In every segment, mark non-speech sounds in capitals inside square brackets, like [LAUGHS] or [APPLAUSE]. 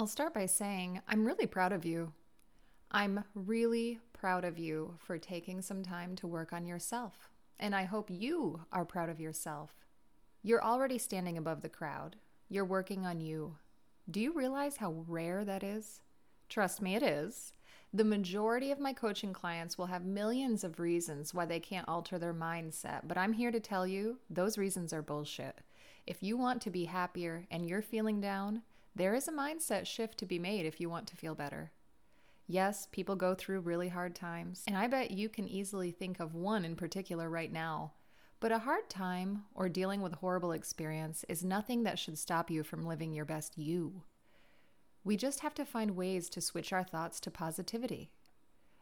I'll start by saying I'm really proud of you. I'm really proud of you for taking some time to work on yourself. And I hope you are proud of yourself. You're already standing above the crowd. You're working on you. Do you realize how rare that is? Trust me, it is. The majority of my coaching clients will have millions of reasons why they can't alter their mindset, but I'm here to tell you those reasons are bullshit. If you want to be happier and you're feeling down, there is a mindset shift to be made if you want to feel better. Yes, people go through really hard times, and I bet you can easily think of one in particular right now. But a hard time or dealing with a horrible experience is nothing that should stop you from living your best you. We just have to find ways to switch our thoughts to positivity,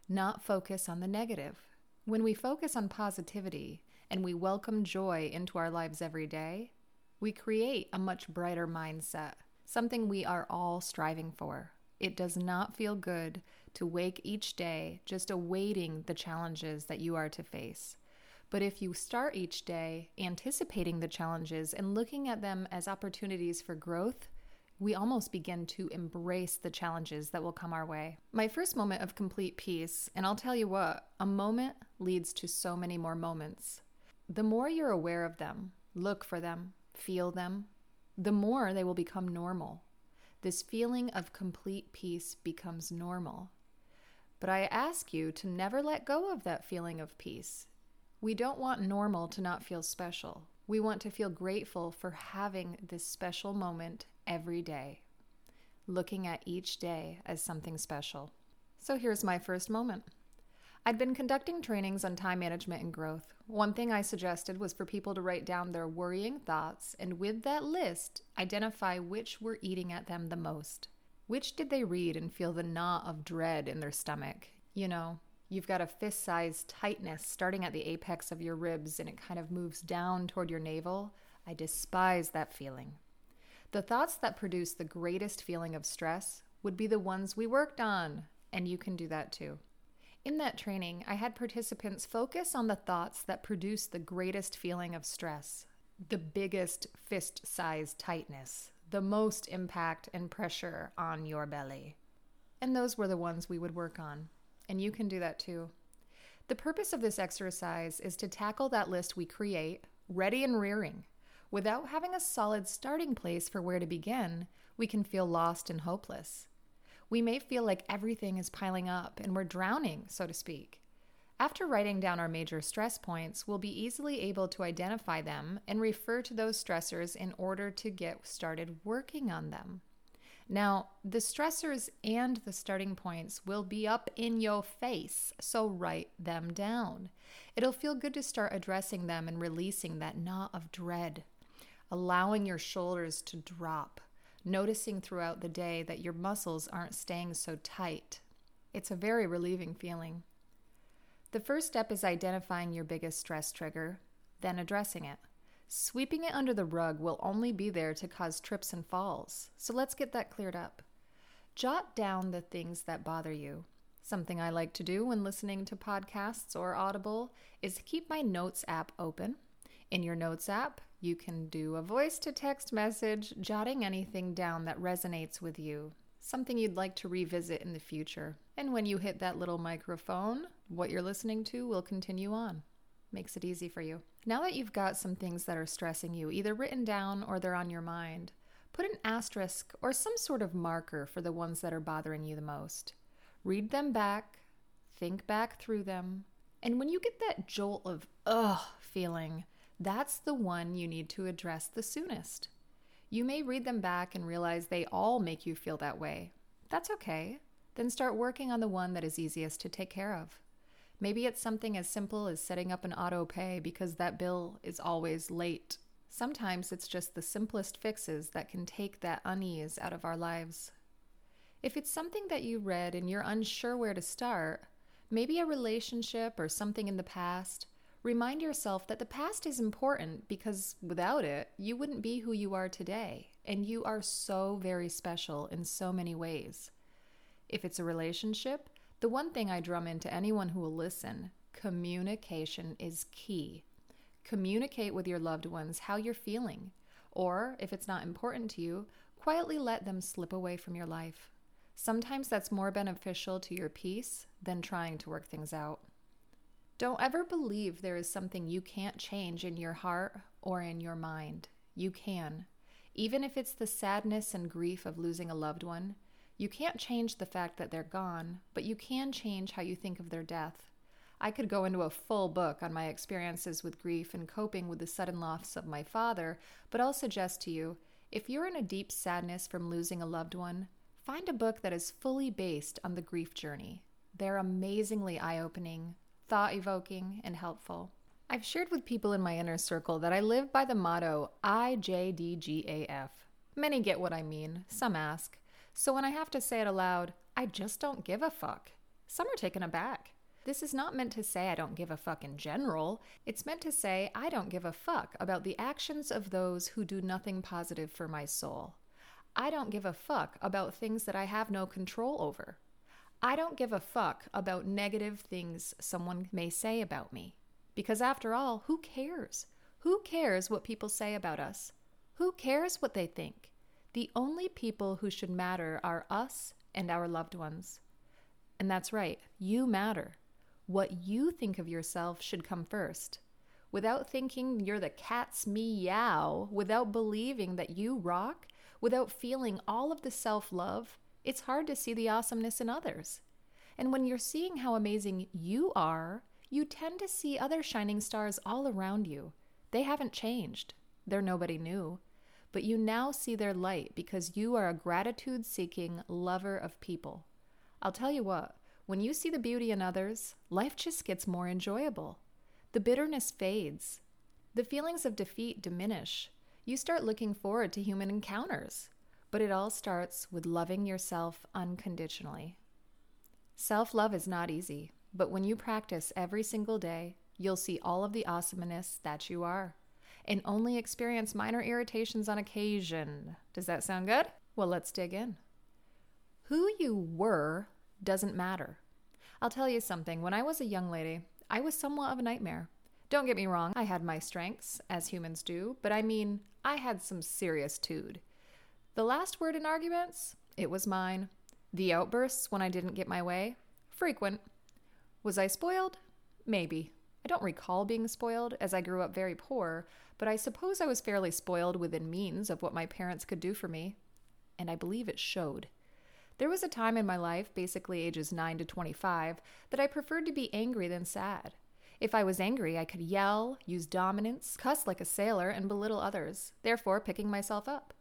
not focus on the negative. When we focus on positivity and we welcome joy into our lives every day, we create a much brighter mindset, something we are all striving for. It does not feel good to wake each day just awaiting the challenges that you are to face. But if you start each day anticipating the challenges and looking at them as opportunities for growth, we almost begin to embrace the challenges that will come our way. My first moment of complete peace, and I'll tell you what, a moment leads to so many more moments. The more you're aware of them, look for them, feel them, the more they will become normal. This feeling of complete peace becomes normal. But I ask you to never let go of that feeling of peace. We don't want normal to not feel special. We want to feel grateful for having this special moment every day, looking at each day as something special. So here's my first moment. I'd been conducting trainings on time management and growth. One thing I suggested was for people to write down their worrying thoughts and, with that list, identify which were eating at them the most. Which did they read and feel the knot of dread in their stomach? You know, you've got a fist sized tightness starting at the apex of your ribs and it kind of moves down toward your navel. I despise that feeling. The thoughts that produce the greatest feeling of stress would be the ones we worked on, and you can do that too. In that training, I had participants focus on the thoughts that produce the greatest feeling of stress, the biggest fist sized tightness, the most impact and pressure on your belly. And those were the ones we would work on. And you can do that too. The purpose of this exercise is to tackle that list we create, ready and rearing, Without having a solid starting place for where to begin, we can feel lost and hopeless. We may feel like everything is piling up and we're drowning, so to speak. After writing down our major stress points, we'll be easily able to identify them and refer to those stressors in order to get started working on them. Now, the stressors and the starting points will be up in your face, so write them down. It'll feel good to start addressing them and releasing that knot of dread allowing your shoulders to drop, noticing throughout the day that your muscles aren't staying so tight. It's a very relieving feeling. The first step is identifying your biggest stress trigger, then addressing it. Sweeping it under the rug will only be there to cause trips and falls, so let's get that cleared up. Jot down the things that bother you. Something I like to do when listening to podcasts or Audible is keep my Notes app open. In your Notes app, you can do a voice to text message, jotting anything down that resonates with you, something you'd like to revisit in the future. And when you hit that little microphone, what you're listening to will continue on. Makes it easy for you. Now that you've got some things that are stressing you, either written down or they're on your mind, put an asterisk or some sort of marker for the ones that are bothering you the most. Read them back, think back through them, and when you get that jolt of ugh feeling, that's the one you need to address the soonest. You may read them back and realize they all make you feel that way. That's okay. Then start working on the one that is easiest to take care of. Maybe it's something as simple as setting up an auto pay because that bill is always late. Sometimes it's just the simplest fixes that can take that unease out of our lives. If it's something that you read and you're unsure where to start, maybe a relationship or something in the past, Remind yourself that the past is important because without it, you wouldn't be who you are today. And you are so very special in so many ways. If it's a relationship, the one thing I drum into anyone who will listen communication is key. Communicate with your loved ones how you're feeling. Or, if it's not important to you, quietly let them slip away from your life. Sometimes that's more beneficial to your peace than trying to work things out. Don't ever believe there is something you can't change in your heart or in your mind. You can. Even if it's the sadness and grief of losing a loved one, you can't change the fact that they're gone, but you can change how you think of their death. I could go into a full book on my experiences with grief and coping with the sudden loss of my father, but I'll suggest to you if you're in a deep sadness from losing a loved one, find a book that is fully based on the grief journey. They're amazingly eye opening, thought evoking, and helpful. I've shared with people in my inner circle that I live by the motto IJDGAF. Many get what I mean, some ask. So when I have to say it aloud, I just don't give a fuck. Some are taken aback. This is not meant to say I don't give a fuck in general. It's meant to say I don't give a fuck about the actions of those who do nothing positive for my soul. I don't give a fuck about things that I have no control over. I don't give a fuck about negative things someone may say about me. Because after all, who cares? Who cares what people say about us? Who cares what they think? The only people who should matter are us and our loved ones. And that's right, you matter. What you think of yourself should come first. Without thinking you're the cat's meow, without believing that you rock, without feeling all of the self love, it's hard to see the awesomeness in others. And when you're seeing how amazing you are, you tend to see other shining stars all around you. They haven't changed, they're nobody new but you now see their light because you are a gratitude seeking lover of people. I'll tell you what, when you see the beauty in others, life just gets more enjoyable. The bitterness fades. The feelings of defeat diminish. You start looking forward to human encounters. But it all starts with loving yourself unconditionally. Self love is not easy, but when you practice every single day, you'll see all of the awesomeness that you are and only experience minor irritations on occasion. Does that sound good? Well, let's dig in. Who you were doesn't matter. I'll tell you something. When I was a young lady, I was somewhat of a nightmare. Don't get me wrong, I had my strengths, as humans do, but I mean, I had some serious tude. The last word in arguments, it was mine. The outbursts when I didn't get my way, frequent. Was I spoiled? Maybe. I don't recall being spoiled, as I grew up very poor, but I suppose I was fairly spoiled within means of what my parents could do for me. And I believe it showed. There was a time in my life, basically ages 9 to 25, that I preferred to be angry than sad. If I was angry, I could yell, use dominance, cuss like a sailor, and belittle others, therefore picking myself up.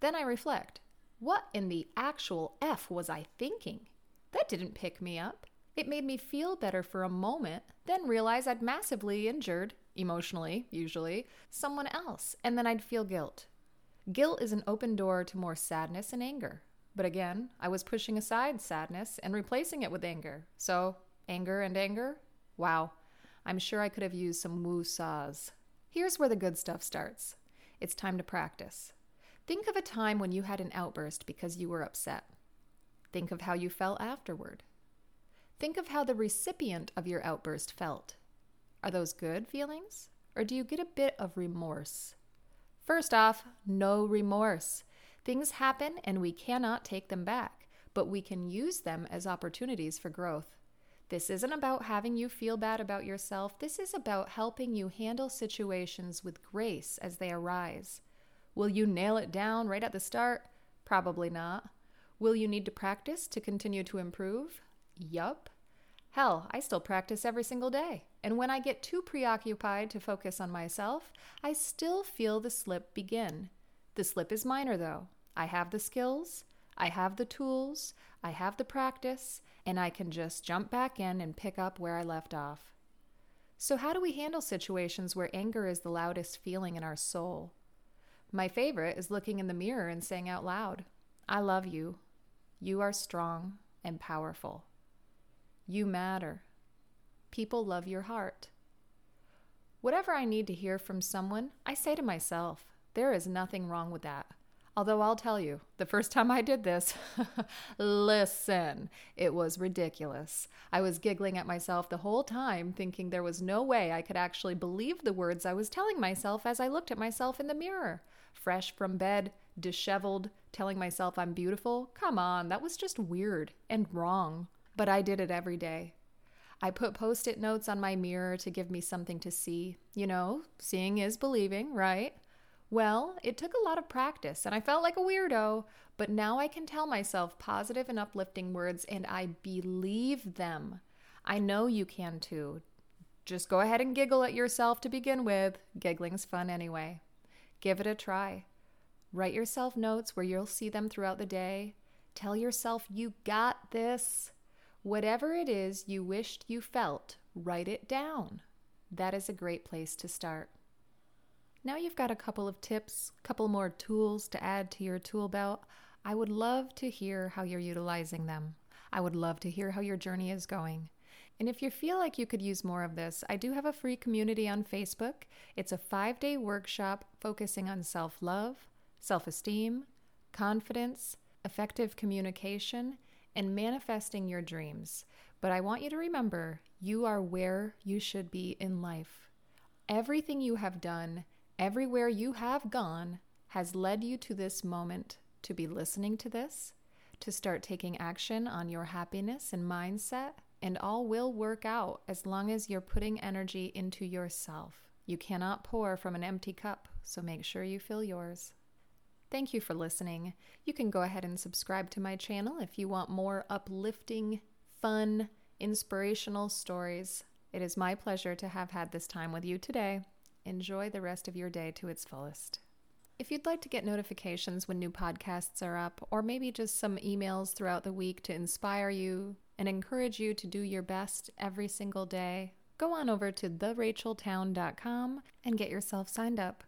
Then I reflect what in the actual F was I thinking? That didn't pick me up. It made me feel better for a moment, then realize I'd massively injured emotionally, usually, someone else, and then I'd feel guilt. Guilt is an open door to more sadness and anger. But again, I was pushing aside sadness and replacing it with anger. So, anger and anger? Wow. I'm sure I could have used some woo saws. Here's where the good stuff starts. It's time to practice. Think of a time when you had an outburst because you were upset. Think of how you felt afterward. Think of how the recipient of your outburst felt. Are those good feelings? Or do you get a bit of remorse? First off, no remorse. Things happen and we cannot take them back, but we can use them as opportunities for growth. This isn't about having you feel bad about yourself. This is about helping you handle situations with grace as they arise. Will you nail it down right at the start? Probably not. Will you need to practice to continue to improve? Yup. Hell, I still practice every single day. And when I get too preoccupied to focus on myself, I still feel the slip begin. The slip is minor, though. I have the skills, I have the tools, I have the practice, and I can just jump back in and pick up where I left off. So, how do we handle situations where anger is the loudest feeling in our soul? My favorite is looking in the mirror and saying out loud, I love you. You are strong and powerful. You matter. People love your heart. Whatever I need to hear from someone, I say to myself, there is nothing wrong with that. Although I'll tell you, the first time I did this, [LAUGHS] listen, it was ridiculous. I was giggling at myself the whole time, thinking there was no way I could actually believe the words I was telling myself as I looked at myself in the mirror, fresh from bed, disheveled, telling myself I'm beautiful? Come on, that was just weird and wrong. But I did it every day. I put post it notes on my mirror to give me something to see. You know, seeing is believing, right? Well, it took a lot of practice and I felt like a weirdo, but now I can tell myself positive and uplifting words and I believe them. I know you can too. Just go ahead and giggle at yourself to begin with. Giggling's fun anyway. Give it a try. Write yourself notes where you'll see them throughout the day. Tell yourself you got this. Whatever it is you wished you felt, write it down. That is a great place to start. Now you've got a couple of tips, couple more tools to add to your tool belt. I would love to hear how you're utilizing them. I would love to hear how your journey is going. And if you feel like you could use more of this, I do have a free community on Facebook. It's a five day workshop focusing on self love, self esteem, confidence, effective communication, and manifesting your dreams. But I want you to remember you are where you should be in life. Everything you have done, everywhere you have gone, has led you to this moment to be listening to this, to start taking action on your happiness and mindset and all will work out as long as you're putting energy into yourself. You cannot pour from an empty cup, so make sure you fill yours. Thank you for listening. You can go ahead and subscribe to my channel if you want more uplifting, fun, inspirational stories. It is my pleasure to have had this time with you today. Enjoy the rest of your day to its fullest. If you'd like to get notifications when new podcasts are up, or maybe just some emails throughout the week to inspire you, and encourage you to do your best every single day, go on over to therachaeltowne.com and get yourself signed up.